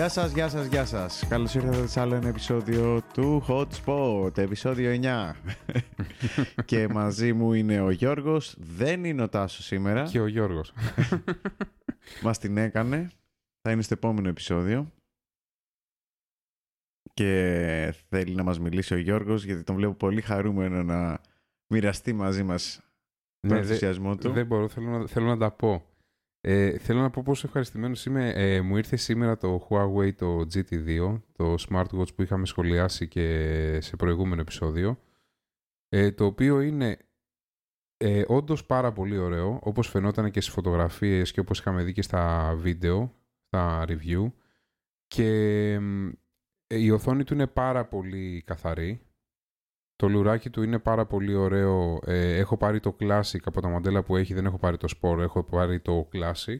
Γεια σας, γεια σας, γεια σας. Καλώς ήρθατε σε άλλο ένα επεισόδιο του Hot Spot, επεισόδιο 9. και μαζί μου είναι ο Γιώργος, δεν είναι ο Τάσος σήμερα. Και ο Γιώργος. Μας την έκανε, θα είναι στο επόμενο επεισόδιο. Και θέλει να μας μιλήσει ο Γιώργος, γιατί τον βλέπω πολύ χαρούμενο να μοιραστεί μαζί μας τον Ναι, ενθουσιασμό του. Δεν μπορώ, θέλω να, θέλω να τα πω. Ε, θέλω να πω πόσο ευχαριστημένος είμαι. Ε, μου ήρθε σήμερα το Huawei το GT2, το smartwatch που είχαμε σχολιάσει και σε προηγούμενο επεισόδιο. Ε, το οποίο είναι ε, όντως πάρα πολύ ωραίο, όπως φαινόταν και στις φωτογραφίες και όπως είχαμε δει και στα βίντεο, στα review. Και μ, ε, η οθόνη του είναι πάρα πολύ καθαρή. Το λουράκι του είναι πάρα πολύ ωραίο. Ε, έχω πάρει το Classic από τα μοντέλα που έχει, δεν έχω πάρει το Sport, έχω πάρει το Classic.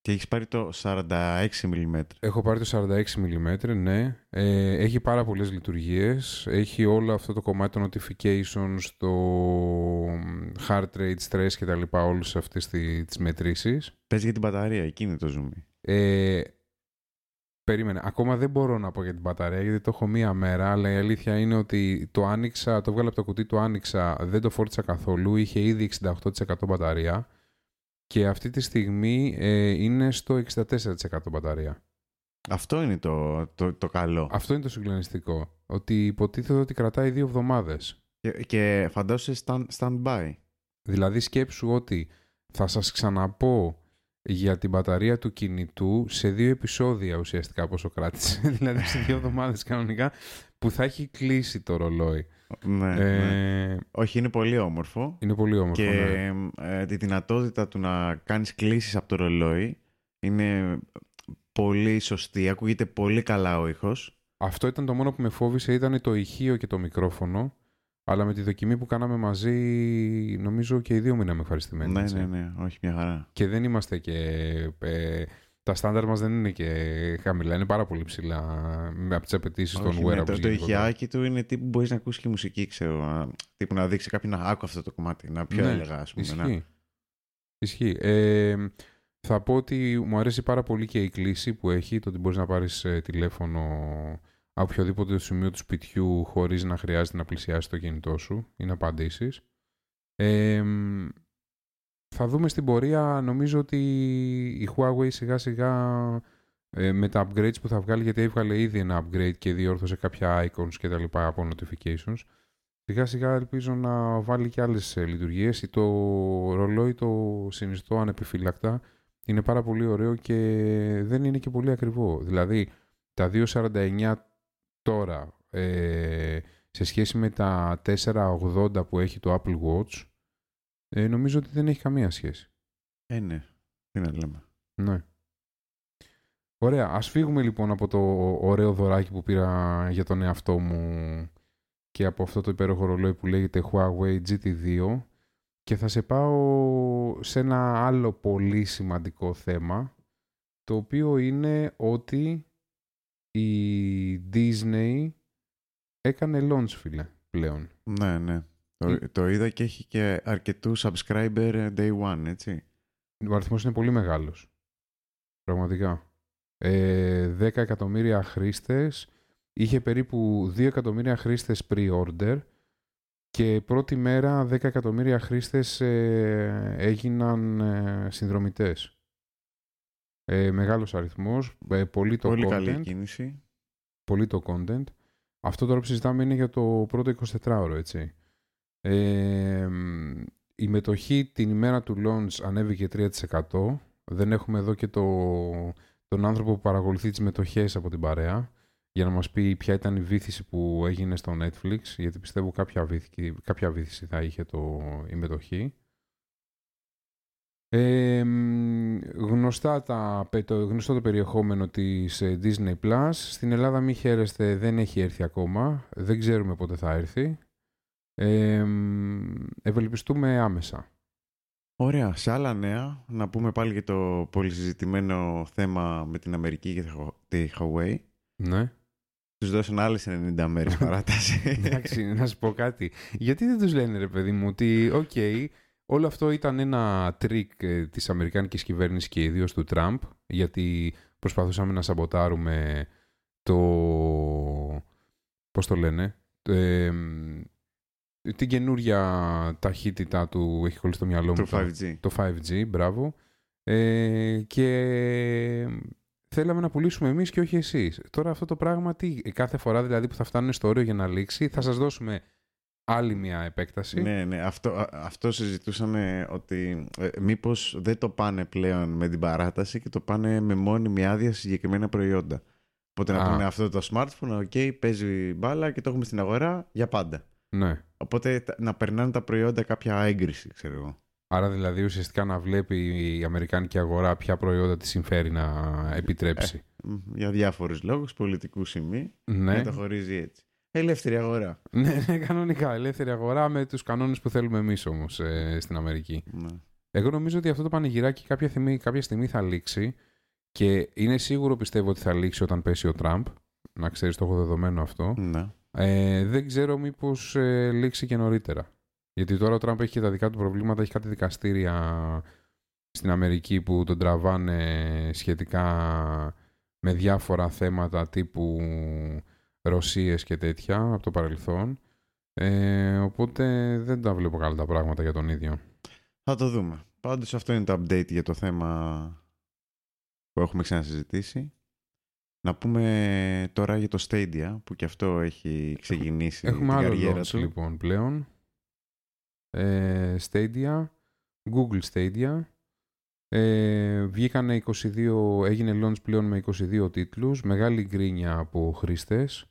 Και έχεις πάρει το 46 mm. Έχω πάρει το 46 mm, ναι. Ε, έχει πάρα πολλές λειτουργίες. Έχει όλο αυτό το κομμάτι των notifications, το heart rate, stress και τα λοιπά, όλες αυτές τις, τις μετρήσεις. Πες για την μπαταρία, εκεί είναι το zoom. Ε, περίμενε. Ακόμα δεν μπορώ να πω για την μπαταρία γιατί το έχω μία μέρα, αλλά η αλήθεια είναι ότι το άνοιξα, το βγάλα από το κουτί, το άνοιξα, δεν το φόρτισα καθόλου, είχε ήδη 68% μπαταρία και αυτή τη στιγμή ε, είναι στο 64% μπαταρία. Αυτό είναι το, το, το καλό. Αυτό είναι το συγκλονιστικό. Ότι υποτίθεται ότι κρατάει δύο εβδομάδες. Και, και φαντάσου stand, stand-by. Δηλαδή σκέψου ότι θα σας ξαναπώ για την μπαταρία του κινητού σε δύο επεισόδια ουσιαστικά πόσο κράτησε. δηλαδή σε δύο εβδομάδες κανονικά που θα έχει κλείσει το ρολόι. Ναι, ναι. Ε, Όχι, είναι πολύ όμορφο. είναι πολύ όμορφο. και ναι. ε, τη δυνατότητα του να κάνεις κλήσεις από το ρολόι είναι πολύ σωστή. Ακούγεται πολύ καλά ο ήχος. Αυτό ήταν το μόνο που με φόβησε, ήταν το ηχείο και το μικρόφωνο. Αλλά με τη δοκιμή που κάναμε μαζί, νομίζω και οι δύο μείναμε ευχαριστημένοι. ναι, έτσι. ναι, ναι. Όχι, μια χαρά. Και δεν είμαστε και. ε, τα στάνταρ μας δεν είναι και χαμηλά, είναι πάρα πολύ ψηλά με από τις απαιτήσεις των Όχι, ναι, wearables. το, το γενικότερα. ηχιάκι του είναι τύπου που μπορείς να ακούσεις και μουσική, ξέρω. να- Τύπου να δείξει κάποιον να άκου αυτό το κομμάτι. Να πιο Ναι, έλεγα, ας πούμε. να- Ισχύει. Ισχύει. Ε, θα πω ότι μου αρέσει πάρα πολύ και η κλίση που έχει, το ότι μπορείς να πάρεις ε, τηλέφωνο από οποιοδήποτε σημείο του σπιτιού χωρίς να χρειάζεται να πλησιάσει το κινητό σου ή να απαντήσεις. Ε, μ, θα δούμε στην πορεία, νομίζω ότι η Huawei σιγά σιγά ε, με τα upgrades που θα βγάλει, γιατί έβγαλε ήδη ένα upgrade και διόρθωσε κάποια icons και τα λοιπά από notifications, Σιγά σιγά ελπίζω να βάλει και άλλες ε, λειτουργίες. Το ρολόι το συνιστώ ανεπιφύλακτα. Είναι πάρα πολύ ωραίο και δεν είναι και πολύ ακριβό. Δηλαδή τα 2,49 τώρα ε, σε σχέση με τα 4,80 που έχει το Apple Watch ε, νομίζω ότι δεν έχει καμία σχέση. Ε, ναι. Τι να λέμε. Ναι. Ωραία. Ας φύγουμε λοιπόν από το ωραίο δωράκι που πήρα για τον εαυτό μου και από αυτό το υπέροχο ρολόι που λέγεται Huawei GT2 και θα σε πάω σε ένα άλλο πολύ σημαντικό θέμα το οποίο είναι ότι η Disney έκανε launch φίλε πλέον. Ναι, ναι. Το, το είδα και έχει και αρκετούς subscriber day one, έτσι. Ο αριθμός είναι πολύ μεγάλος. Πραγματικά. Ε, 10 εκατομμύρια χρήστες. Είχε περίπου 2 εκατομμύρια χρήστες pre-order και πρώτη μέρα 10 εκατομμύρια χρήστες ε, έγιναν ε, συνδρομητές. Ε, μεγάλος αριθμός, ε, πολύ το Πολύ content. καλή κίνηση. πολύ το content. Αυτό τώρα που συζητάμε είναι για το πρώτο 24ωρο, έτσι. Ε, η μετοχή την ημέρα του launch ανέβηκε 3%. Δεν έχουμε εδώ και το, τον άνθρωπο που παρακολουθεί τις μετοχές από την παρέα για να μας πει ποια ήταν η βήθηση που έγινε στο Netflix, γιατί πιστεύω κάποια βήθηση, κάποια βήθηση θα είχε το, η μετοχή. Ε, μ, γνωστά τα, το, γνωστό το περιεχόμενο της ε, Disney Plus. Στην Ελλάδα μη χαίρεστε, δεν έχει έρθει ακόμα. Δεν ξέρουμε πότε θα έρθει. Ε, ευελπιστούμε άμεσα. Ωραία. Σε άλλα νέα, να πούμε πάλι για το πολυσυζητημένο θέμα με την Αμερική και τη Huawei. Ναι. Τους δώσαν άλλες 90 μέρες παράταση. Εντάξει, να σου πω κάτι. Γιατί δεν τους λένε ρε παιδί μου ότι οκ, όλο αυτό ήταν ένα τρίκ ε, της Αμερικάνικης κυβέρνησης και ιδίως του Τραμπ γιατί προσπαθούσαμε να σαμποτάρουμε το... πώς το λένε, ε, την καινούρια ταχύτητα του, έχει κολλήσει το μυαλό μου. Το 5G. Το 5G, μπράβο. Ε, και θέλαμε να πουλήσουμε εμείς και όχι εσείς. Τώρα αυτό το πράγμα, τι, κάθε φορά δηλαδή που θα φτάνουν στο όριο για να λήξει, θα σας δώσουμε άλλη μια επέκταση. Ναι, ναι. Αυτό, αυτό συζητούσαμε ότι ε, μήπως δεν το πάνε πλέον με την παράταση και το πάνε με μόνιμη άδεια σε συγκεκριμένα προϊόντα. Οπότε να πούνε αυτό το smartphone, ok, παίζει μπάλα και το έχουμε στην αγορά για πάντα. Ναι. Οπότε να περνάνε τα προϊόντα κάποια έγκριση, ξέρω εγώ. Άρα δηλαδή ουσιαστικά να βλέπει η Αμερικάνικη αγορά ποια προϊόντα τη συμφέρει να επιτρέψει. Ε, για διάφορους λόγους, πολιτικούς σημεί, ναι. να το χωρίζει έτσι. Ελεύθερη αγορά. ναι, ναι, κανονικά. Ελεύθερη αγορά με τους κανόνες που θέλουμε εμείς όμως ε, στην Αμερική. Ναι. Εγώ νομίζω ότι αυτό το πανηγυράκι κάποια στιγμή, κάποια στιγμή θα λήξει και είναι σίγουρο πιστεύω ότι θα λήξει όταν πέσει ο Τραμπ. Να ξέρεις το έχω δεδομένο αυτό. Ναι. Ε, δεν ξέρω μήπως ε, λήξει και νωρίτερα. Γιατί τώρα ο Τραμπ έχει και τα δικά του προβλήματα, έχει κάτι δικαστήρια στην Αμερική που τον τραβάνε σχετικά με διάφορα θέματα τύπου Ρωσίες και τέτοια από το παρελθόν. Ε, οπότε δεν τα βλέπω καλά τα πράγματα για τον ίδιο. Θα το δούμε. Πάντως αυτό είναι το update για το θέμα που έχουμε ξανασυζητήσει. Να πούμε τώρα για το Stadia που και αυτό έχει ξεκινήσει Έχουμε την άλλο καριέρα launch, του. λοιπόν πλέον. Ε, Stadia, Google Stadia. Ε, βγήκανε 22, έγινε launch πλέον με 22 τίτλους. Μεγάλη γκρίνια από χρήστες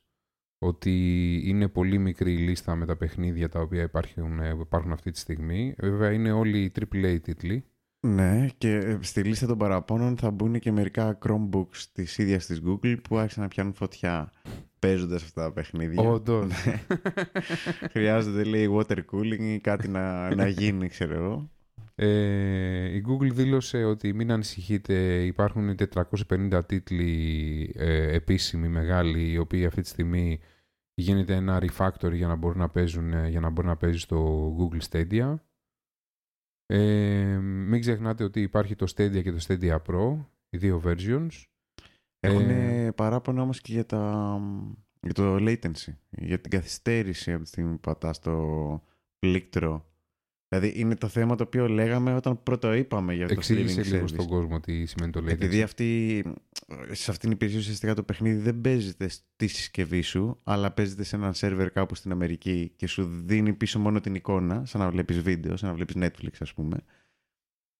ότι είναι πολύ μικρή η λίστα με τα παιχνίδια τα οποία υπάρχουν, ε, υπάρχουν αυτή τη στιγμή. Βέβαια είναι όλοι AAA τίτλοι. Ναι, και στη λίστα των παραπώνων θα μπουν και μερικά Chromebooks της ίδιας της Google που άρχισαν να πιάνουν φωτιά παίζοντας αυτά τα παιχνίδια. Όντως. Ναι. Χρειάζεται, λέει, water cooling ή κάτι να, να γίνει, ξέρω εγώ. Ε, η Google δήλωσε ότι μην ανησυχείτε, υπάρχουν 450 τίτλοι ε, επίσημοι μεγάλοι, οι οποίοι αυτή τη στιγμή γίνεται ένα refactor για να μπορούν να παίζουν, ε, για να μπορεί να παίζει στο Google Stadia. Ε, μην ξεχνάτε ότι υπάρχει το Stadia και το Stadia Pro, οι δύο versions. Έχουν Ε, παράπονα όμως και για, τα, για το latency, για την καθυστέρηση από τη στιγμή που πατάς το πλήκτρο. Δηλαδή είναι το θέμα το οποίο λέγαμε όταν πρώτο είπαμε για το Εξήγησε streaming λίγο service. στον κόσμο τι σημαίνει το latency. Επειδή αυτή, σε αυτήν την υπηρεσία ουσιαστικά το παιχνίδι δεν παίζεται στη συσκευή σου, αλλά παίζεται σε έναν σερβερ κάπου στην Αμερική και σου δίνει πίσω μόνο την εικόνα, σαν να βλέπεις βίντεο, σαν να βλέπεις Netflix ας πούμε.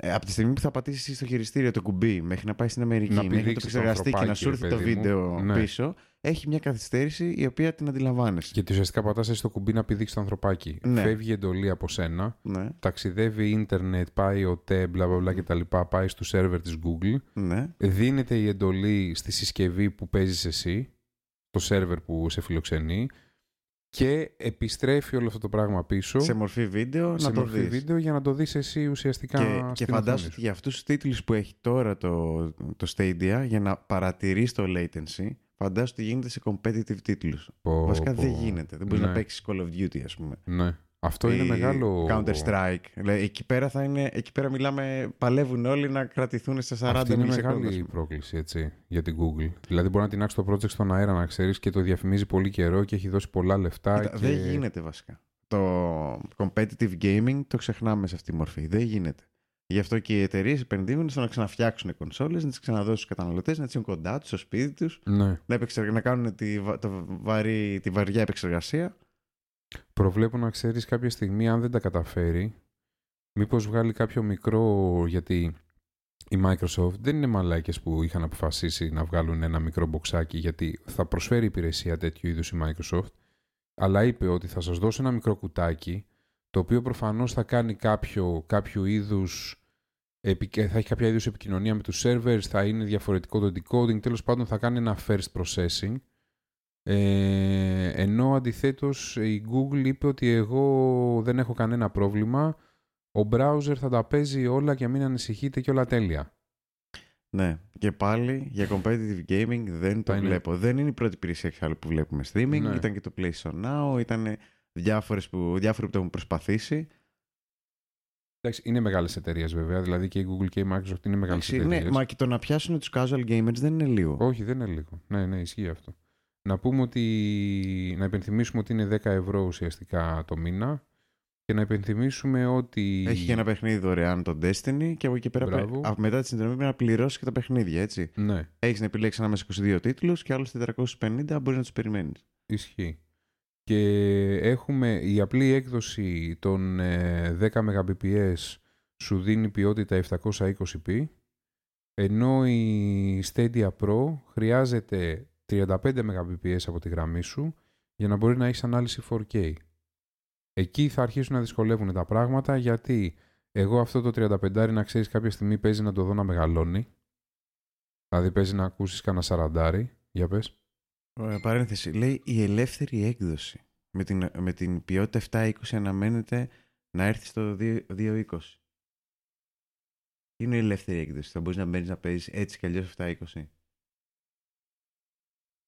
Ε, από τη στιγμή που θα πατήσεις στο χειριστήριο το κουμπί μέχρι να πάει στην Αμερική, Να μέχρι να το πηδήξεις το επεξεργαστεί και να σου έρθει ανθρωπάκι, το ρε παιδί μου. βίντεο Ναι. πίσω, έχει μια καθυστέρηση η οποία την αντιλαμβάνεσαι. Γιατί ουσιαστικά πατάς εσύ το κουμπί να πηδήξεις το ανθρωπάκι. Ναι. Φεύγει η εντολή από σένα, Ναι, ταξιδεύει ίντερνετ, πάει ο ΤΕ, μπλα μπλα μπλα κτλ. Πάει στο σερβερ της Google. ναι. Δίνεται η εντολή στη συσκευή που παίζεις εσύ, το σερβερ που σε φιλοξενεί και επιστρέφει όλο αυτό το πράγμα πίσω Σε μορφή βίντεο σε να το μορφή δεις. βίντεο για να το δεις εσύ ουσιαστικά Και, και στην φαντάσου οθόνη ότι σου. για αυτούς τους τίτλους που έχει τώρα το, το Stadia, για να παρατηρείς το latency, φαντάσου ότι γίνεται σε competitive τίτλους. Πω, Βασικά πω. δεν γίνεται. Δεν μπορείς Ναι. να παίξεις Call of Duty, ας πούμε. Ναι. Αυτό είναι Ή μεγάλο... Counter-Strike. Δηλαδή, εκεί, πέρα θα είναι, εκεί πέρα μιλάμε, παλεύουν όλοι να κρατηθούν στα 40 Αυτή είναι μιλισεκόντα, ας μεγάλη πούμε. πρόκληση έτσι, για την Google. Δηλαδή μπορεί να την άξει το project στον αέρα να ξέρεις και το διαφημίζει πολύ καιρό και έχει δώσει πολλά λεφτά. Κοίτα, και... Δεν γίνεται βασικά. Το competitive gaming το ξεχνάμε σε αυτή τη μορφή. Δεν γίνεται. Γι' αυτό και οι εταιρείες επενδύουν στο να ξαναφτιάξουν κονσόλες, να τις ξαναδώσουν στους καταναλωτές, να τι έχουν κοντά τους, στο σπίτι τους, Ναι. να, επεξεργα- να κάνουν τη, βα- το βαρύ, τη βαριά επεξεργασία. Προβλέπω να ξέρεις κάποια στιγμή αν δεν τα καταφέρει μήπως βγάλει κάποιο μικρό γιατί η Microsoft δεν είναι μαλάκες που είχαν αποφασίσει να βγάλουν ένα μικρό μποξάκι γιατί θα προσφέρει υπηρεσία τέτοιου είδους η Microsoft αλλά είπε ότι θα σας δώσω ένα μικρό κουτάκι το οποίο προφανώς θα κάνει κάποιο, κάποιο είδους επικ- θα έχει κάποια είδους επικοινωνία με τους servers, θα είναι διαφορετικό το decoding, τέλος πάντων θα κάνει ένα first processing Ε, ενώ αντιθέτως η Google είπε ότι εγώ δεν έχω κανένα πρόβλημα, ο browser θα τα παίζει όλα και μην ανησυχείτε και όλα τέλεια. Ναι, και πάλι για competitive gaming δεν το Θα είναι- βλέπω. Δεν είναι η πρώτη υπηρεσία εξάλλου που βλέπουμε streaming. Ναι. Ήταν και το PlayStation Now, ήταν διάφορες που, διάφοροι που το έχουν προσπαθήσει. Εντάξει, είναι μεγάλες εταιρείες βέβαια, δηλαδή και η Google και η Microsoft είναι μεγάλες Εντάξει, εταιρείες. ναι, μα και το να πιάσουν τους casual gamers δεν είναι λίγο. Όχι, δεν είναι λίγο. Ναι, ναι, ισχύει αυτό. Να πούμε ότι. Να υπενθυμίσουμε ότι είναι 10 ευρώ ουσιαστικά το μήνα και να υπενθυμίσουμε ότι. Έχει και ένα παιχνίδι δωρεάν το Destiny και από εκεί πέρα Μπράβο. πρέ- α, μετά τη συνδρομή πρέπει να πληρώσεις και τα παιχνίδια, έτσι. Ναι, Έχεις να επιλέξεις ανάμεσα 22 τίτλους και άλλους 450 μπορείς να τους περιμένεις. ισχύει. Και έχουμε η απλή έκδοση των ε, 10 Mbps σου δίνει ποιότητα 720p ενώ η Stadia Pro χρειάζεται 35 Mbps από τη γραμμή σου για να μπορεί να έχεις ανάλυση 4K. Εκεί θα αρχίσουν να δυσκολεύουν τα πράγματα γιατί εγώ αυτό το 35 να ξέρεις κάποια στιγμή παίζει να το δω να μεγαλώνει. Δηλαδή παίζει να ακούσεις κανένα σαραντάρι. Για πες. Ωραία, παρένθεση. Λέει η ελεύθερη έκδοση. Με την, με την ποιότητα 720 αναμένεται να έρθει στο 2- 220. Τι είναι η ελεύθερη έκδοση. Θα μπορείς να μπαίνεις να παίζεις έτσι κι αλλιώς 720.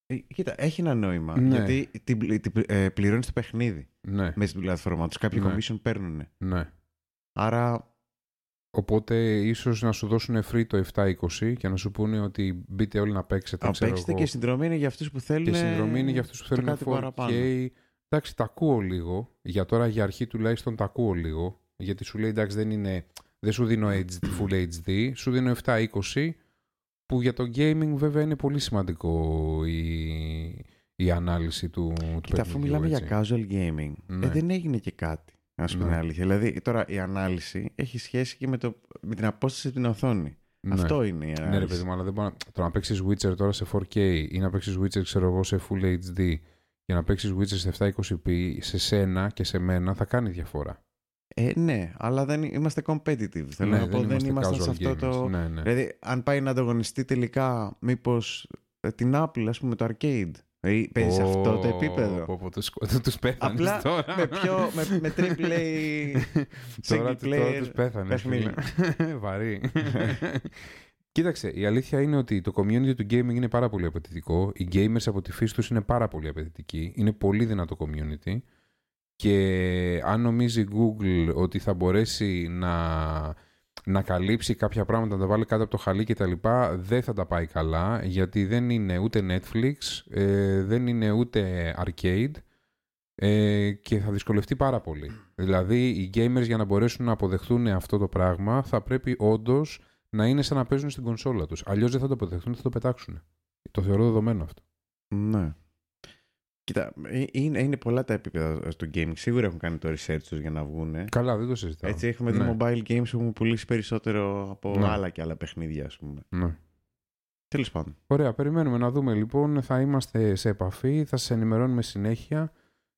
Ε, κοίτα, έχει ένα νόημα. Ναι. Γιατί την, πλη- την, ε, πληρώνεις το παιχνίδι Ναι, μέσα στην πλατφόρμα τους. Κάποιοι Ναι. commission παίρνουν. ναι. Άρα. Οπότε ίσως να σου δώσουν free το 720 και να σου πούνε ότι μπείτε όλοι να παίξετε. Αν ξέρω παίξετε εγώ. και η συνδρομή είναι για αυτούς που θέλουν. Και η συνδρομή είναι για αυτούς που θέλουν κάτι 4K. παραπάνω. Εντάξει, τα ακούω λίγο. Για τώρα, για αρχή τουλάχιστον τα ακούω λίγο. Γιατί σου λέει εντάξει δεν είναι... Δεν σου δίνω HD, Full HD, σου δίνω 720 που για το gaming βέβαια είναι πολύ σημαντικό η, η ανάλυση του, του Κοίτα, αφού παιχνιδιού, μιλάμε έτσι. για casual gaming, Ναι. ε, δεν έγινε και κάτι. Να σου πω Ναι. την αλήθεια. Δηλαδή, τώρα η ανάλυση έχει σχέση και με, το, με την απόσταση από την οθόνη. Ναι. Αυτό είναι η ανάλυση. Ναι, ρε παιδί μου, αλλά δεν μπορεί να... Το να παίξεις Witcher τώρα σε 4K ή να παίξεις Witcher, ξέρω εγώ, σε Full HD και να παίξεις Witcher σε 720p σε σένα και σε μένα θα κάνει διαφορά. Ε, ναι, αλλά δεν είμαστε competitive. Θέλω ναι, να πω, δεν είμαστε σε casual αυτό gamers. το. Ναι, ναι. Δηλαδή, αν πάει να ανταγωνιστεί τελικά, μήπως την Apple, ας πούμε, το arcade. Δηλαδή, παίζει σε αυτό το επίπεδο; Πω, πω, τους, τους πέθανες Απλά τώρα. με, πιο, με, με triple A τώρα, single τώρα player τους πέθανες. παιχνίδι. φίλε. Βαρύ. Κοίταξε, η αλήθεια είναι ότι το community του gaming είναι πάρα πολύ απαιτητικό. Οι gamers από τη φύση τους είναι πάρα πολύ απαιτητικοί. Είναι πολύ δυνατό community. Και αν νομίζει η Google ότι θα μπορέσει να, να καλύψει κάποια πράγματα, να τα βάλει κάτω από το χαλί και τα λοιπά, δεν θα τα πάει καλά, γιατί δεν είναι ούτε Netflix, ε, δεν είναι ούτε arcade ε, και θα δυσκολευτεί πάρα πολύ. Δηλαδή, οι gamers για να μπορέσουν να αποδεχτούν αυτό το πράγμα θα πρέπει όντως να είναι σαν να παίζουν στην κονσόλα τους. Αλλιώς δεν θα το αποδεχτούν, θα το πετάξουν. Το θεωρώ δεδομένο αυτό. Ναι. Κοίτα, ε, είναι, είναι πολλά τα επίπεδα στο gaming. Σίγουρα έχουν κάνει το research τους για να βγουν. Καλά, δεν το συζητάω. Έτσι έχουμε δει ναι. mobile games που έχουν πουλήσει περισσότερο από Ναι. άλλα και άλλα παιχνίδια, ας πούμε. Ναι. Τέλος πάντων. Ωραία, περιμένουμε να δούμε λοιπόν. Θα είμαστε σε επαφή, θα σας ενημερώνουμε συνέχεια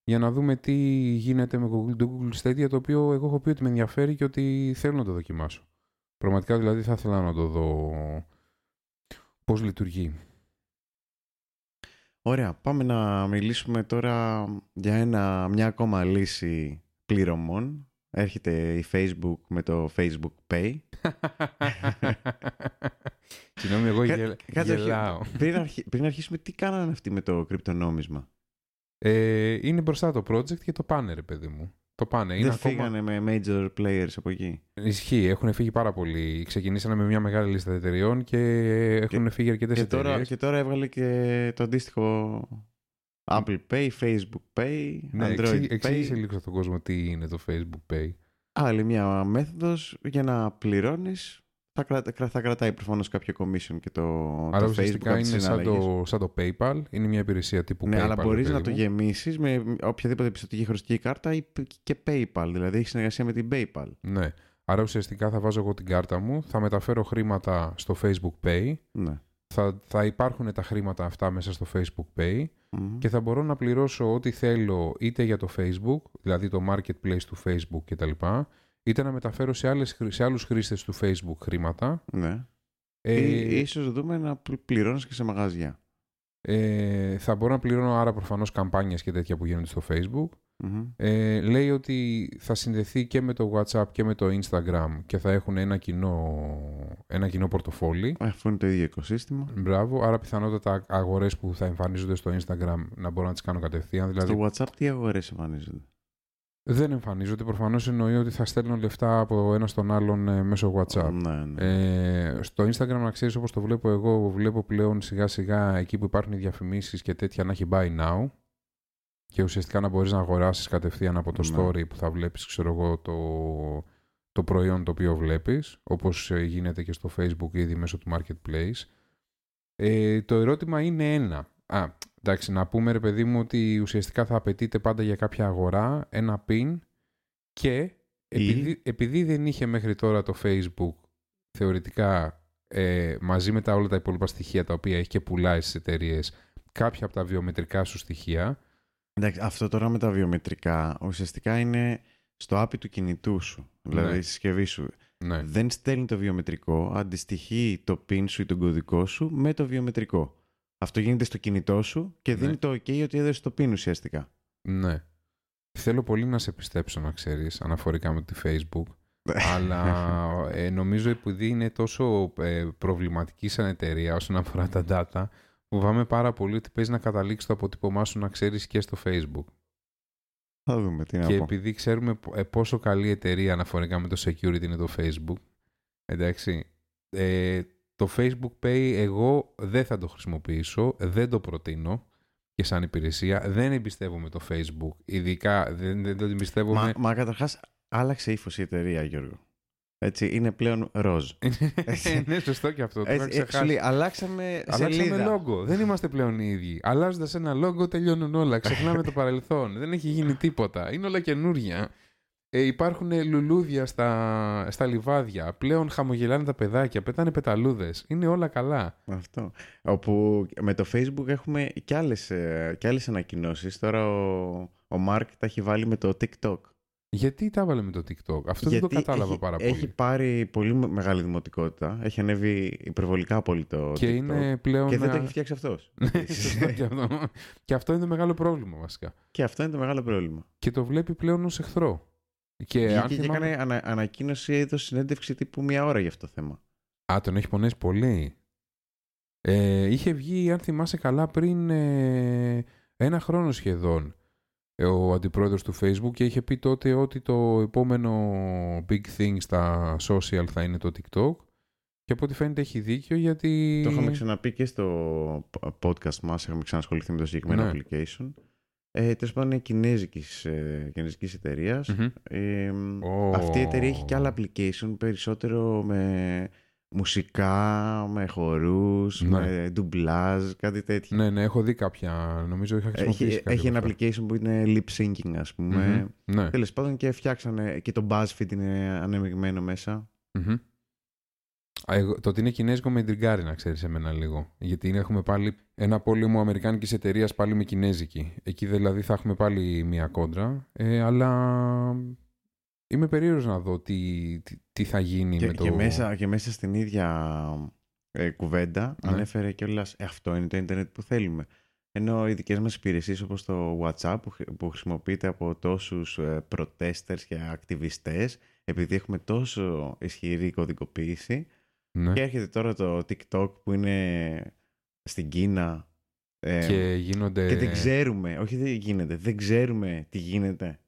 για να δούμε τι γίνεται με Google, το Google Stadia, το οποίο εγώ έχω πει ότι με ενδιαφέρει και ότι θέλω να το δοκιμάσω. Πραγματικά δηλαδή θα ήθελα να το δω πώς λειτουργεί. Ωραία, πάμε να μιλήσουμε τώρα για ένα, μια ακόμα λύση πληρωμών. Έρχεται η Facebook με το Facebook Pay. Συγγνώμη, εγώ Κα- γελ... κάτσε, όχι. γελάω. πριν, αρχι- πριν αρχίσουμε, τι κάνανε αυτοί με το κρυπτονόμισμα; Ε, είναι μπροστά το project και το πάνε, ρε παιδί μου. Το πάνε. Είναι Δεν ακόμα... φύγανε με major players από εκεί. Ισχύει, έχουν φύγει πάρα πολλοί. Ξεκινήσανε με μια μεγάλη λίστα εταιρεών και έχουν φύγει αρκετές Και εταιρείες. τώρα, και τώρα έβγαλε και το αντίστοιχο Apple Pay, Facebook Pay, Ναι, Android εξή- Pay. εξήγησε λίγο στον κόσμο τι είναι το Facebook Pay. Άλλη μια μέθοδος για να πληρώνεις. Θα, κρατα- θα κρατάει προφανώς κάποιο commission και το, Άρα το Facebook ουσιαστικά από τις είναι σαν συναλλαγές. το, σαν το PayPal. Είναι μια υπηρεσία τύπου Ναι, PayPal. αλλά μπορείς ρε να παιδί το μου. γεμίσεις με οποιαδήποτε πιστοτική χρωστική κάρτα ή π- και PayPal. Δηλαδή έχεις συνεργασία με την PayPal. Ναι. Άρα ουσιαστικά θα βάζω εγώ την κάρτα μου, θα μεταφέρω χρήματα στο Facebook Pay, Ναι. θα, θα υπάρχουν τα χρήματα αυτά μέσα στο Facebook Pay Μμμ. και θα μπορώ να πληρώσω ό,τι θέλω είτε για το Facebook, δηλαδή το marketplace του Facebook κτλ. Είτε να μεταφέρω σε, άλλες, χρη- σε άλλους χρήστες του Facebook χρήματα. Ναι. Ε, Ή, ίσως δούμε να πλ- πληρώνεις και σε μαγαζιά. Ε, θα μπορώ να πληρώνω άρα προφανώς καμπάνιες και τέτοια που γίνονται στο Facebook. Ε, λέει ότι θα συνδεθεί και με το WhatsApp και με το Instagram και θα έχουν ένα κοινό, ένα κοινό πορτοφόλι. Αφού είναι το ίδιο οικοσύστημα. Μπράβο, άρα πιθανότατα αγορές που θα εμφανίζονται στο Instagram να μπορώ να τις κάνω κατευθείαν. Δηλαδή... Στο WhatsApp τι αγορές εμφανίζονται; Δεν εμφανίζονται. Προφανώς εννοεί ότι θα στέλνω λεφτά από ένα στον άλλον ε, μέσω WhatsApp. Ναι, ναι. Ε, στο Instagram, να ξέρεις όπως το βλέπω εγώ, βλέπω πλέον σιγά σιγά εκεί που υπάρχουν οι διαφημίσεις και τέτοια να έχει buy now και ουσιαστικά να μπορείς να αγοράσεις κατευθείαν από το Ναι. story που θα βλέπεις, ξέρω εγώ, το, το προϊόν το οποίο βλέπεις, όπως ε, γίνεται και στο Facebook ήδη μέσω του Marketplace. Ε, το ερώτημα είναι ένα. Α, εντάξει, να πούμε ρε παιδί μου ότι ουσιαστικά θα απαιτείται πάντα για κάποια αγορά ένα pin και επειδή, επειδή δεν είχε μέχρι τώρα το Facebook θεωρητικά ε, μαζί με τα όλα τα υπόλοιπα στοιχεία τα οποία έχει και πουλάει στις εταιρείες κάποια από τα βιομετρικά σου στοιχεία Εντάξει, αυτό τώρα με τα βιομετρικά ουσιαστικά είναι στο app του κινητού σου. Δηλαδή Ναι. στη συσκευή σου. ναι, Δεν στέλνει το βιομετρικό, αντιστοιχεί το PIN σου ή τον κωδικό σου με το βιομετρικό. Αυτό γίνεται στο κινητό σου και Ναι. δίνει το OK ότι έδωσε το PIN ουσιαστικά. ναι. Θέλω πολύ να σε πιστέψω να ξέρεις αναφορικά με τη Facebook αλλά ε, νομίζω επειδή είναι τόσο ε, προβληματική σαν εταιρεία όσον αφορά τα data φοβάμαι πάρα πολύ ότι παίζει να καταλήξει το αποτύπωμά σου να ξέρεις και στο Facebook. Θα δούμε τι να Και πω. επειδή ξέρουμε πο- ε, πόσο καλή εταιρεία αναφορικά με το security είναι το Facebook, εντάξει, ε, το Facebook Pay εγώ δεν θα το χρησιμοποιήσω, δεν το προτείνω και σαν υπηρεσία. Δεν εμπιστεύομαι το Facebook, ειδικά δεν, δεν το εμπιστεύομαι. Μα, μα καταρχάς άλλαξε ύφος η εταιρεία, Γιώργο. Έτσι, είναι πλέον ροζ. ναι, σωστό και αυτό. Το είχα Έτσι, ε, ξεχάσει. σου λέει, αλλάξαμε, Αλλάξαμε σελίδα. λόγο. Δεν είμαστε πλέον οι ίδιοι. Αλλάζοντας ένα λόγο, τελειώνουν όλα. Ξεχνάμε το παρελθόν. Δεν έχει γίνει τίποτα. Είναι όλα καινούρια. Ε, υπάρχουν λουλούδια στα, στα λιβάδια. Πλέον χαμογελάνε τα παιδάκια. Πετάνε πεταλούδες. Είναι όλα καλά. Αυτό. Όπου με το Facebook έχουμε και άλλες, ε, και άλλες ανακοινώσεις. Τώρα ο, ο Μάρκ τα έχει βάλει με το TikTok. Γιατί τα έβαλε με το TikTok; Αυτό δεν το κατάλαβα έχει, πάρα πολύ. έχει πάρει πολύ με- μεγάλη δημοτικότητα. Έχει ανέβει υπερβολικά πολύ το και TikTok. είναι πλέον. Και δεν το α, έχει φτιάξει αυτός. Ναι, σωστό και αυτό. και αυτό είναι το μεγάλο πρόβλημα βασικά. και αυτό είναι το μεγάλο πρόβλημα. Και το βλέπει πλέον ως εχθρό. Και αν Βγήκε και θυμάμαι- έκανε ανα, ανακοίνωση, έδωσε συνέντευξη τύπου μία ώρα για αυτό το θέμα. Α, τον έχει πονέσει πολύ. Ε, είχε βγει, αν θυμάσαι καλά, πριν ε, ένα χρόνο σχεδόν ε, ο αντιπρόεδρος του Facebook και είχε πει τότε ότι το επόμενο big thing στα social θα είναι το TikTok και από ό,τι φαίνεται έχει δίκιο γιατί... Το είχαμε ξαναπεί και στο podcast μας, είχαμε ξανασχοληθεί με το συγκεκριμένο Ναι. application. Ε, Τέλος πάντων είναι κινέζικης, ε, κινέζικης εταιρείας. Μμμ. Ε, Ω. Αυτή η εταιρεία έχει και άλλα application, περισσότερο με μουσικά, με χορούς, Ναι. με ντουμπλάζ, κάτι τέτοιο. Ναι, ναι, έχω δει κάποια, νομίζω είχα χρησιμοποιήσει Έχει, κάποια έχει ένα από αυτά. application που είναι lip syncing, ας πούμε. Μμμ. Ναι. Τέλος πάντων και φτιάξανε, και το BuzzFeed είναι ανεμειγμένο μέσα. Μμμ. Α, εγώ- το ότι είναι κινέζικο με εντριγκάρει να ξέρεις εμένα λίγο. Γιατί είναι- έχουμε πάλι ένα πόλεμο αμερικάνικης εταιρείας πάλι με κινέζικη. Εκεί δηλαδή θα έχουμε πάλι μία κόντρα. Ε, αλλά είμαι περίεργος να δω τι, τι, τι θα γίνει Και, με το... και, μέσα, και μέσα στην ίδια ε, κουβέντα Ναι. ανέφερε κιόλας ε, αυτό είναι το ίντερνετ που θέλουμε. Ενώ οι δικές μας υπηρεσίες όπως το WhatsApp που, χρη- που χρησιμοποιείται από τόσους ε, protesters και ακτιβιστές επειδή έχουμε τόσο ισχυρή κωδικοποίηση Ναι. και έρχεται τώρα το TikTok που είναι στην Κίνα ε, Και γίνονται... και δεν ξέρουμε, όχι δεν γίνεται, δεν ξέρουμε τι γίνεται.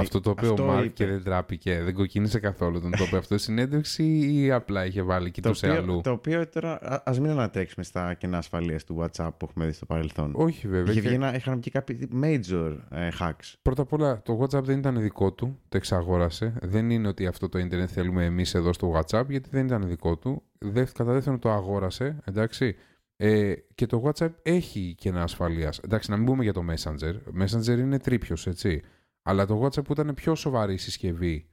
Αυτό το οποίο Αυτό ο Μάρκ είπε. και δεν τράπηκε, δεν κοκκίνησε καθόλου τον το είπε αυτό στη συνέντευξη ή απλά είχε βάλει Το κοιτούσε οποίο, αλλού; το οποίο τώρα α ας μην ανατρέξουμε στα κενά ασφαλείας του WhatsApp που έχουμε δει στο παρελθόν. Όχι βέβαια. Είχε και- βγει ένα, είχαν βγει κάποιοι major ε, hacks. Πρώτα απ' όλα, το WhatsApp δεν ήταν δικό του, το εξαγόρασε. Δεν είναι ότι αυτό το ίντερνετ θέλουμε εμείς εδώ στο WhatsApp, γιατί δεν ήταν δικό του. Δε, κατά δεύτερον, το αγόρασε, εντάξει. Ε, και το WhatsApp έχει κενά ασφαλείας. Εντάξει, να μην πούμε για το Messenger. Messenger είναι τρίπιος, έτσι. Αλλά το WhatsApp που ήταν πιο σοβαρή συσκευή.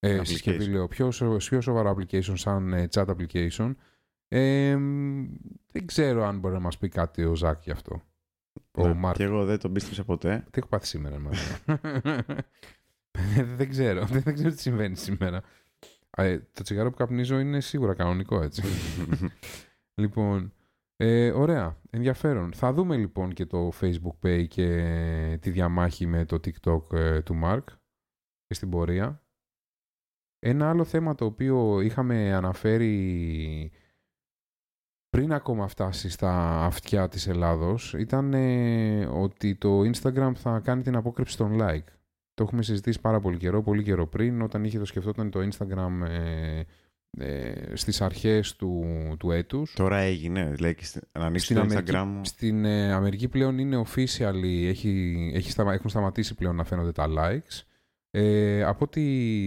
Ε, Application. συσκευή, λέω, πιο, σο- πιο σοβαρό application σαν ε, chat application. Ε, μ, δεν ξέρω αν μπορεί να μας πει κάτι ο Ζακ γι' αυτό. Ο Ναι, Μάρκ. Και εγώ δεν τον πίστεψα ποτέ. Τι έχω πάθει σήμερα, μάλλον. δεν ξέρω. Δεν ξέρω τι συμβαίνει σήμερα. Ε, το τσιγάρο που καπνίζω είναι σίγουρα κανονικό, έτσι. λοιπόν, Ε, ωραία, ενδιαφέρον. Θα δούμε λοιπόν και το Facebook Pay και τη διαμάχη με το TikTok ε, του Mark και στην πορεία. Ένα άλλο θέμα το οποίο είχαμε αναφέρει πριν ακόμα φτάσει στα αυτιά της Ελλάδος ήταν ε, ότι το Instagram θα κάνει την απόκρυψη των like. Το έχουμε συζητήσει πάρα πολύ καιρό, πολύ καιρό πριν, όταν είχε το σκεφτόταν το Instagram ε, ε, στις αρχές του, του έτους. Τώρα έγινε, δηλαδή να ανοίξει το Αμερική, Instagram. Στην ε, Αμερική πλέον είναι official, έχει, έχει σταμα, έχουν σταματήσει πλέον να φαίνονται τα likes. Ε, από ό,τι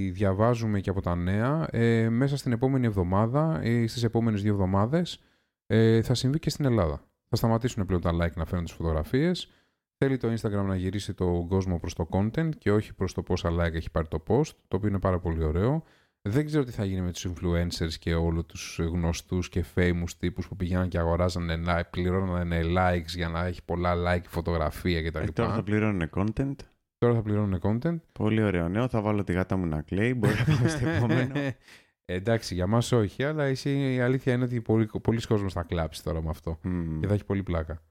διαβάζουμε και από τα νέα, ε, μέσα στην επόμενη εβδομάδα ή στις επόμενες δύο εβδομάδες ε, θα συμβεί και στην Ελλάδα. Θα σταματήσουν πλέον τα like να φαίνονται τις φωτογραφίες. Θέλει το Instagram να γυρίσει τον κόσμο προς το content και όχι προς το πόσα like έχει πάρει το post, το οποίο είναι πάρα πολύ ωραίο. Δεν ξέρω τι θα γίνει με τους influencers και όλους τους γνωστούς και famous τύπους που πηγαίναν και αγοράζανε, πληρώνανε likes για να έχει πολλά like φωτογραφία κτλ. Ε, τώρα θα πληρώνουν content. Τώρα θα πληρώνουν content. Πολύ ωραίο νέο. Θα βάλω τη γάτα μου να κλαίει. Μπορεί να πάμε στο επόμενο. Εντάξει, για μας όχι, αλλά εσύ, η αλήθεια είναι ότι πολλοί, πολλοί κόσμος θα κλάψει τώρα με αυτό Mm. και θα έχει πολύ πλάκα.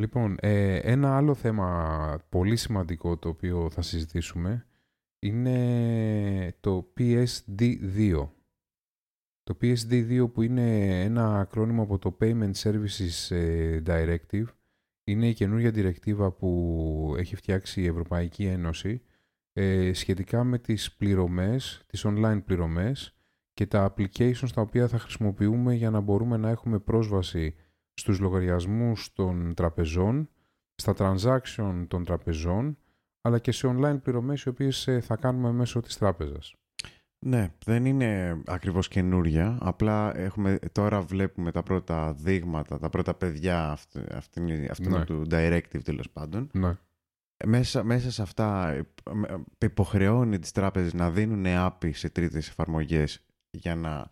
Λοιπόν, ε, ένα άλλο θέμα πολύ σημαντικό το οποίο θα συζητήσουμε είναι το PSD2. Το PSD2 που είναι ένα ακρόνιμο από το Payment Services ε, Directive είναι η καινούργια διρεκτίβα που έχει φτιάξει η Ευρωπαϊκή Ένωση ε, σχετικά με τις πληρωμές, τις online πληρωμές και τα applications τα οποία θα χρησιμοποιούμε για να μπορούμε να έχουμε πρόσβαση στους λογαριασμούς των τραπεζών, στα transaction των τραπεζών, αλλά και σε online πληρωμές οι οποίες ε, θα κάνουμε μέσω της τράπεζας. Ναι, δεν είναι ακριβώς καινούρια. Απλά έχουμε, τώρα βλέπουμε τα πρώτα δείγματα, τα πρώτα παιδιά αυτού, αυτού Ναι. του directive τέλος πάντων. Ναι. Μέσα, μέσα σε αυτά ε, ε, υποχρεώνει τις τράπεζες να δίνουν API σε τρίτες εφαρμογές για να...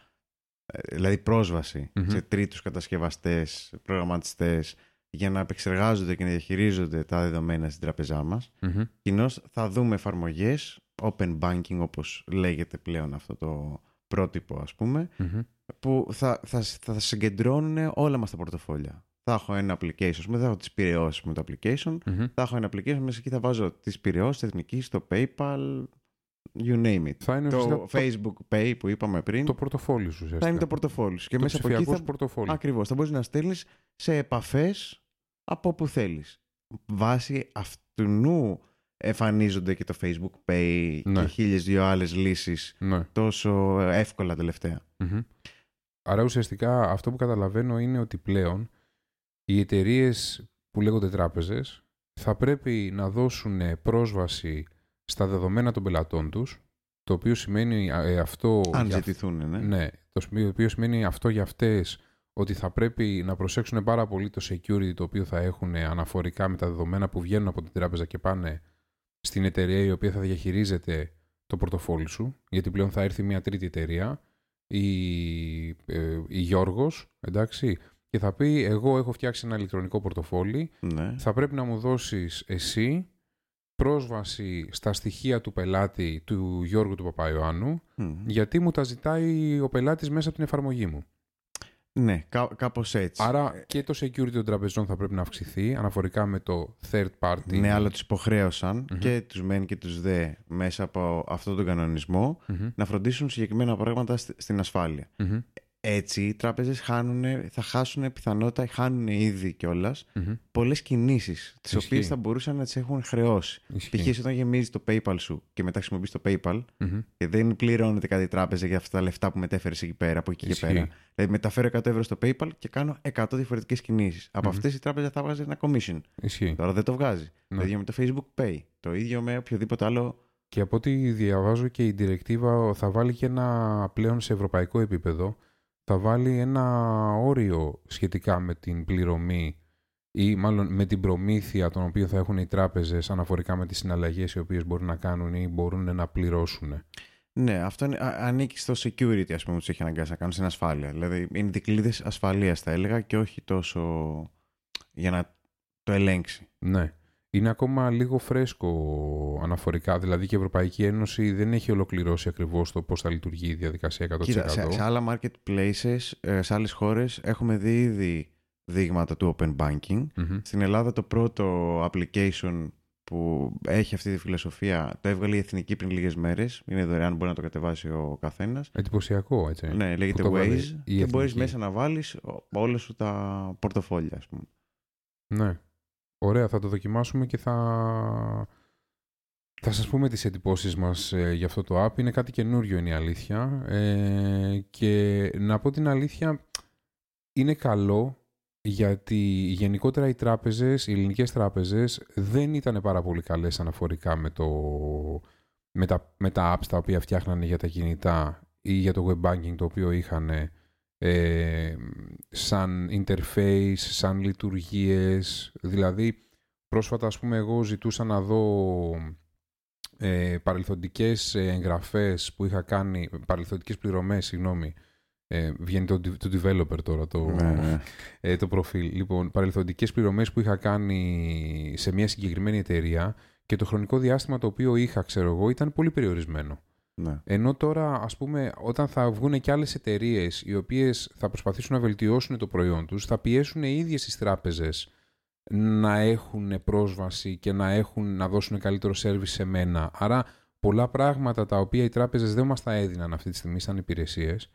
ε, Δηλαδή πρόσβαση Μμμ. σε τρίτους κατασκευαστές, προγραμματιστές για να επεξεργάζονται και να διαχειρίζονται τα δεδομένα στην τράπεζά μας. Μμμ. Κοινώς θα δούμε εφαρμογές, open banking όπως λέγεται πλέον αυτό το πρότυπο ας πούμε, Μμμ. που θα, θα, θα συγκεντρώνουν όλα μας τα πορτοφόλια. Θα έχω ένα application, ας πούμε, θα έχω τις πυρεώσεις με το application, Μμμ. θα έχω ένα application, μέσα εκεί θα βάζω τις πυρεώσεις, εθνική, το PayPal, you name it. Θα είναι Το ουσιαστικά Facebook Pay που είπαμε πριν, το πρωτοφόλι σου ουσιαστικά. θα είναι το πορτοφόλι σου. Και το μέσα από εκεί ψηφιακό θα, πορτοφόλι. Ακριβώς. Θα μπορείς να στέλνεις σε επαφές από όπου θέλεις. Βάσει αυτού εμφανίζονται και το Facebook Pay Ναι. και χίλιες δύο άλλες λύσεις Ναι. τόσο εύκολα τελευταία. Μμμ. Άρα ουσιαστικά αυτό που καταλαβαίνω είναι ότι πλέον οι εταιρείες που λέγονται τράπεζες θα πρέπει να δώσουν πρόσβαση στα δεδομένα των πελατών τους το οποίο σημαίνει ε, αυτό Αν για- ζητηθούν, ναι. Ναι, το σημείο- το οποίο σημαίνει αυτό για αυτές ότι θα πρέπει να προσέξουν πάρα πολύ το security το οποίο θα έχουν αναφορικά με τα δεδομένα που βγαίνουν από την τράπεζα και πάνε στην εταιρεία η οποία θα διαχειρίζεται το πορτοφόλι σου, γιατί πλέον θα έρθει μια τρίτη εταιρεία, η, ε, η Γιώργος, εντάξει, και θα πει εγώ έχω φτιάξει ένα ηλεκτρονικό πορτοφόλι, ναι. θα πρέπει να μου δώσεις εσύ πρόσβαση στα στοιχεία του πελάτη του Γιώργου του Παπαϊωάννου Μμ. γιατί μου τα ζητάει ο πελάτης μέσα από την εφαρμογή μου. Ναι, κά- κάπως έτσι. Άρα και το security των τραπεζών θα πρέπει να αυξηθεί αναφορικά με το third party. Ναι, αλλά τους υποχρέωσαν Μμμ. και τους μεν και τους δε μέσα από αυτόν τον κανονισμό Μμμ, να φροντίσουν συγκεκριμένα πράγματα στη- στην ασφάλεια. Μμμ, Έτσι, οι τράπεζες χάνουνε- θα χάσουν πιθανότητα, χάνουν ήδη κιόλας μμμ. πολλές κινήσεις, τις Ισχύει. οποίες θα μπορούσαν να τις έχουν χρεώσει. Ισχύει. Π.χ. όταν γεμίζεις το PayPal σου και μετά χρησιμοποιείς το PayPal Μμμ. και δεν πληρώνεται κάτι η τράπεζα για αυτά τα λεφτά που μετέφερες εκεί πέρα, από εκεί Ισχύει. και πέρα. Δηλαδή, μεταφέρω 100 ευρώ στο PayPal και κάνω 100 διαφορετικές κινήσεις. Από Μμμ. αυτές η τράπεζα θα βγάζει ένα commission. Ισχύει. Τώρα δεν το βγάζει. Ναι. Το ίδιο με το Facebook Pay. Το ίδιο με οποιοδήποτε άλλο. Και από ό,τι διαβάζω και η διρεκτίβα θα βάλει και ένα πλέον σε ευρωπαϊκό επίπεδο θα βάλει ένα όριο σχετικά με την πληρωμή ή μάλλον με την προμήθεια των οποίων θα έχουν οι τράπεζες αναφορικά με τις συναλλαγές οι οποίες μπορούν να κάνουν ή μπορούν να πληρώσουν. Ναι, αυτό είναι, α- ανήκει στο security, ας πούμε, που τους έχει αναγκάσει να κάνουν στην ασφάλεια. Δηλαδή, είναι δικλείδες ασφαλείας, θα έλεγα, και όχι τόσο για να το ελέγξει. Ναι. Είναι ακόμα λίγο φρέσκο αναφορικά. Δηλαδή και η Ευρωπαϊκή Ένωση δεν έχει ολοκληρώσει ακριβώς το πώς θα λειτουργεί η διαδικασία 100%. Κοίτα, σε, σε άλλα marketplaces, ε, σε άλλες χώρες έχουμε δει ήδη δείγματα του open banking. Μμμ. Στην Ελλάδα το πρώτο application που έχει αυτή τη φιλοσοφία το έβγαλε η Εθνική πριν λίγες μέρες. Είναι δωρεάν, μπορεί να το κατεβάσει ο καθένας. Εντυπωσιακό, έτσι. Ναι, λέγεται το έβγαλε Waze η και Εθνική. μπορείς μέσα να βάλεις ο- όλα σου τα πορτοφόλια, ας πούμε. Ναι. Ωραία, θα το δοκιμάσουμε και θα... Θα σας πούμε τις εντυπώσεις μας ε, για αυτό το app. Είναι κάτι καινούριο είναι η αλήθεια. Ε, και να πω την αλήθεια, είναι καλό γιατί γενικότερα οι τράπεζες, οι ελληνικές τράπεζες δεν ήταν πάρα πολύ καλές αναφορικά με, το, με, τα, με τα apps τα οποία φτιάχνανε για τα κινητά ή για το web banking το οποίο είχαν ε, σαν interface, σαν λειτουργίες. Δηλαδή, πρόσφατα, ας πούμε, εγώ ζητούσα να δω ε, παρελθοντικές ε, εγγραφές που είχα κάνει, παρελθοντικές πληρωμές, συγγνώμη, ε, βγαίνει το, το developer τώρα το, Ναι, ναι. ε, το προφίλ. Λοιπόν, παρελθοντικές πληρωμές που είχα κάνει σε μια συγκεκριμένη εταιρεία και το χρονικό διάστημα το οποίο είχα, ξέρω εγώ, ήταν πολύ περιορισμένο. Ναι. Ενώ τώρα, ας πούμε, όταν θα βγουν και άλλες εταιρείες οι οποίες θα προσπαθήσουν να βελτιώσουν το προϊόν τους, θα πιέσουν οι ίδιες τις τράπεζες να έχουν πρόσβαση και να, έχουν, να δώσουν καλύτερο service σε μένα. Άρα, πολλά πράγματα τα οποία οι τράπεζες δεν μας τα έδιναν αυτή τη στιγμή σαν υπηρεσίες,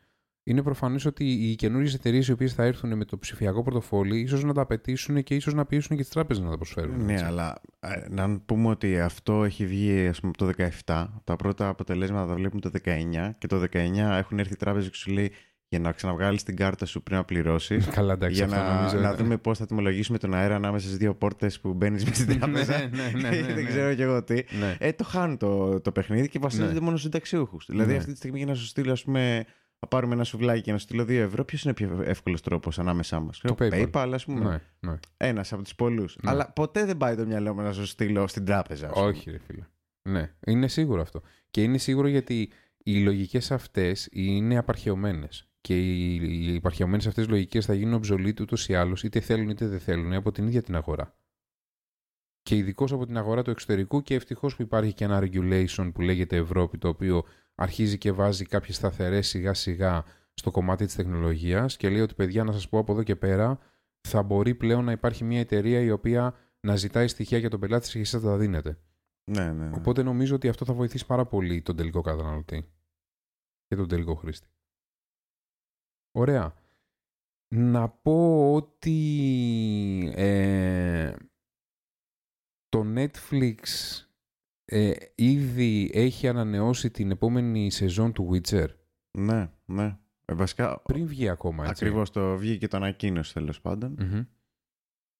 είναι προφανές ότι οι καινούριε εταιρείες οι οποίες θα έρθουν με το ψηφιακό πορτοφόλι, ίσως να τα απαιτήσουν και ίσως να πιέσουν και τις τράπεζες να τα προσφέρουν. Ναι, έτσι. αλλά ε, να πούμε ότι αυτό έχει βγει ας πούμε, το 17. Τα πρώτα αποτελέσματα τα βλέπουμε το 19 και το 19 έχουν έρθει οι τράπεζες και σου λέει για να ξαναβγάλεις την κάρτα σου πριν να πληρώσεις. Καλά, εντάξει, για αυτό να, νομίζω... να δούμε πώς θα τιμολογήσουμε τον αέρα ανάμεσα στις δύο πόρτες που μπαίνεις μέσα στην τράπεζα. ναι, ναι, ναι, ναι, Δεν ναι. ξέρω κι εγώ τι. Ναι. Ε, το χάνουν το, το παιχνίδι και βασίζεται Ναι. μόνο στους συνταξιούχους. Δηλαδή, Ναι. αυτή τη στιγμή για να σου στείλω, ας πούμε, να πάρουμε ένα σουβλάκι και να σου στείλω 2 ευρώ, ποιος είναι πιο εύκολος τρόπος ανάμεσά μας; Το PayPal. PayPal, ας πούμε. Ναι, ναι. Ένας από τους πολλούς. Ναι. Αλλά ποτέ δεν πάει το μυαλό μου να σου στείλω στην τράπεζα. ας πούμε. Όχι, ρε φίλε. Ναι, είναι σίγουρο αυτό. Και είναι σίγουρο γιατί οι λογικές αυτές είναι απαρχαιωμένες. Και οι, οι απαρχαιωμένες αυτές λογικές θα γίνουν obsolete ούτως ή άλλως, είτε θέλουν είτε δεν θέλουν, από την ίδια την αγορά. Και ειδικώς από την αγορά του εξωτερικού και ευτυχώς που υπάρχει και ένα regulation που λέγεται Ευρώπη, το οποίο αρχίζει και βάζει κάποιες σταθερές σιγά σιγά στο κομμάτι της τεχνολογίας και λέει ότι παιδιά, να σας πω από εδώ και πέρα, θα μπορεί πλέον να υπάρχει μια εταιρεία η οποία να ζητάει στοιχεία για τον πελάτη της και εσείς θα τα δίνετε. Ναι, ναι. ναι. Οπότε νομίζω ότι αυτό θα βοηθήσει πάρα πολύ τον τελικό καταναλωτή και τον τελικό χρήστη. Ωραία. Να πω ότι ε, το Netflix ε, ήδη έχει ανανεώσει την επόμενη σεζόν του Witcher. ναι, ναι. Ε, βασικά, Πριν βγει ακόμα, έτσι. ακριβώς το βγήκε και το ανακοίνωσε τέλος πάντων. Μμμ.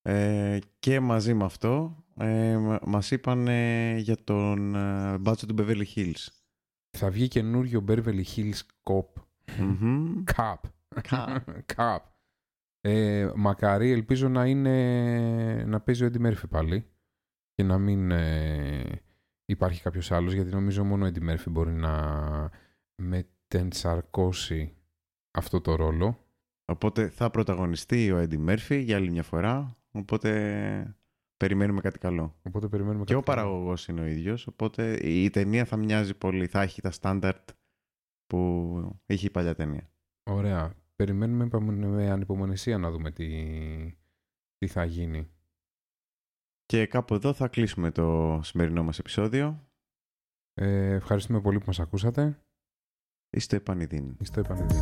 Ε, και μαζί με αυτό ε, μα- μας είπαν ε, για τον ε, μπάτσο του Beverly Hills. Θα βγει καινούριο Beverly Hills Cop. Μμμ. Cup. Cup. Cup. Ε, μακάρι, ελπίζω να είναι να παίζει ο Eddie Murphy πάλι και να μην ε, υπάρχει κάποιος άλλος γιατί νομίζω μόνο ο Eddie Murphy μπορεί να μετενσαρκώσει αυτό το ρόλο. Οπότε θα πρωταγωνιστεί ο Eddie Murphy για άλλη μια φορά. Οπότε περιμένουμε κάτι καλό. Οπότε περιμένουμε Και ο κάτι άλλο. παραγωγός είναι ο ίδιος. Οπότε η ταινία θα μοιάζει πολύ. Θα έχει τα στάνταρτ που είχε η παλιά ταινία. Ωραία. Περιμένουμε με- με ανυπομονησία να δούμε τι, τι θα γίνει. Και κάπου εδώ θα κλείσουμε το σημερινό μας επεισόδιο. Ε, ευχαριστούμε πολύ που μας ακούσατε. Είστε επανειδήν. Είστε επανειδήν.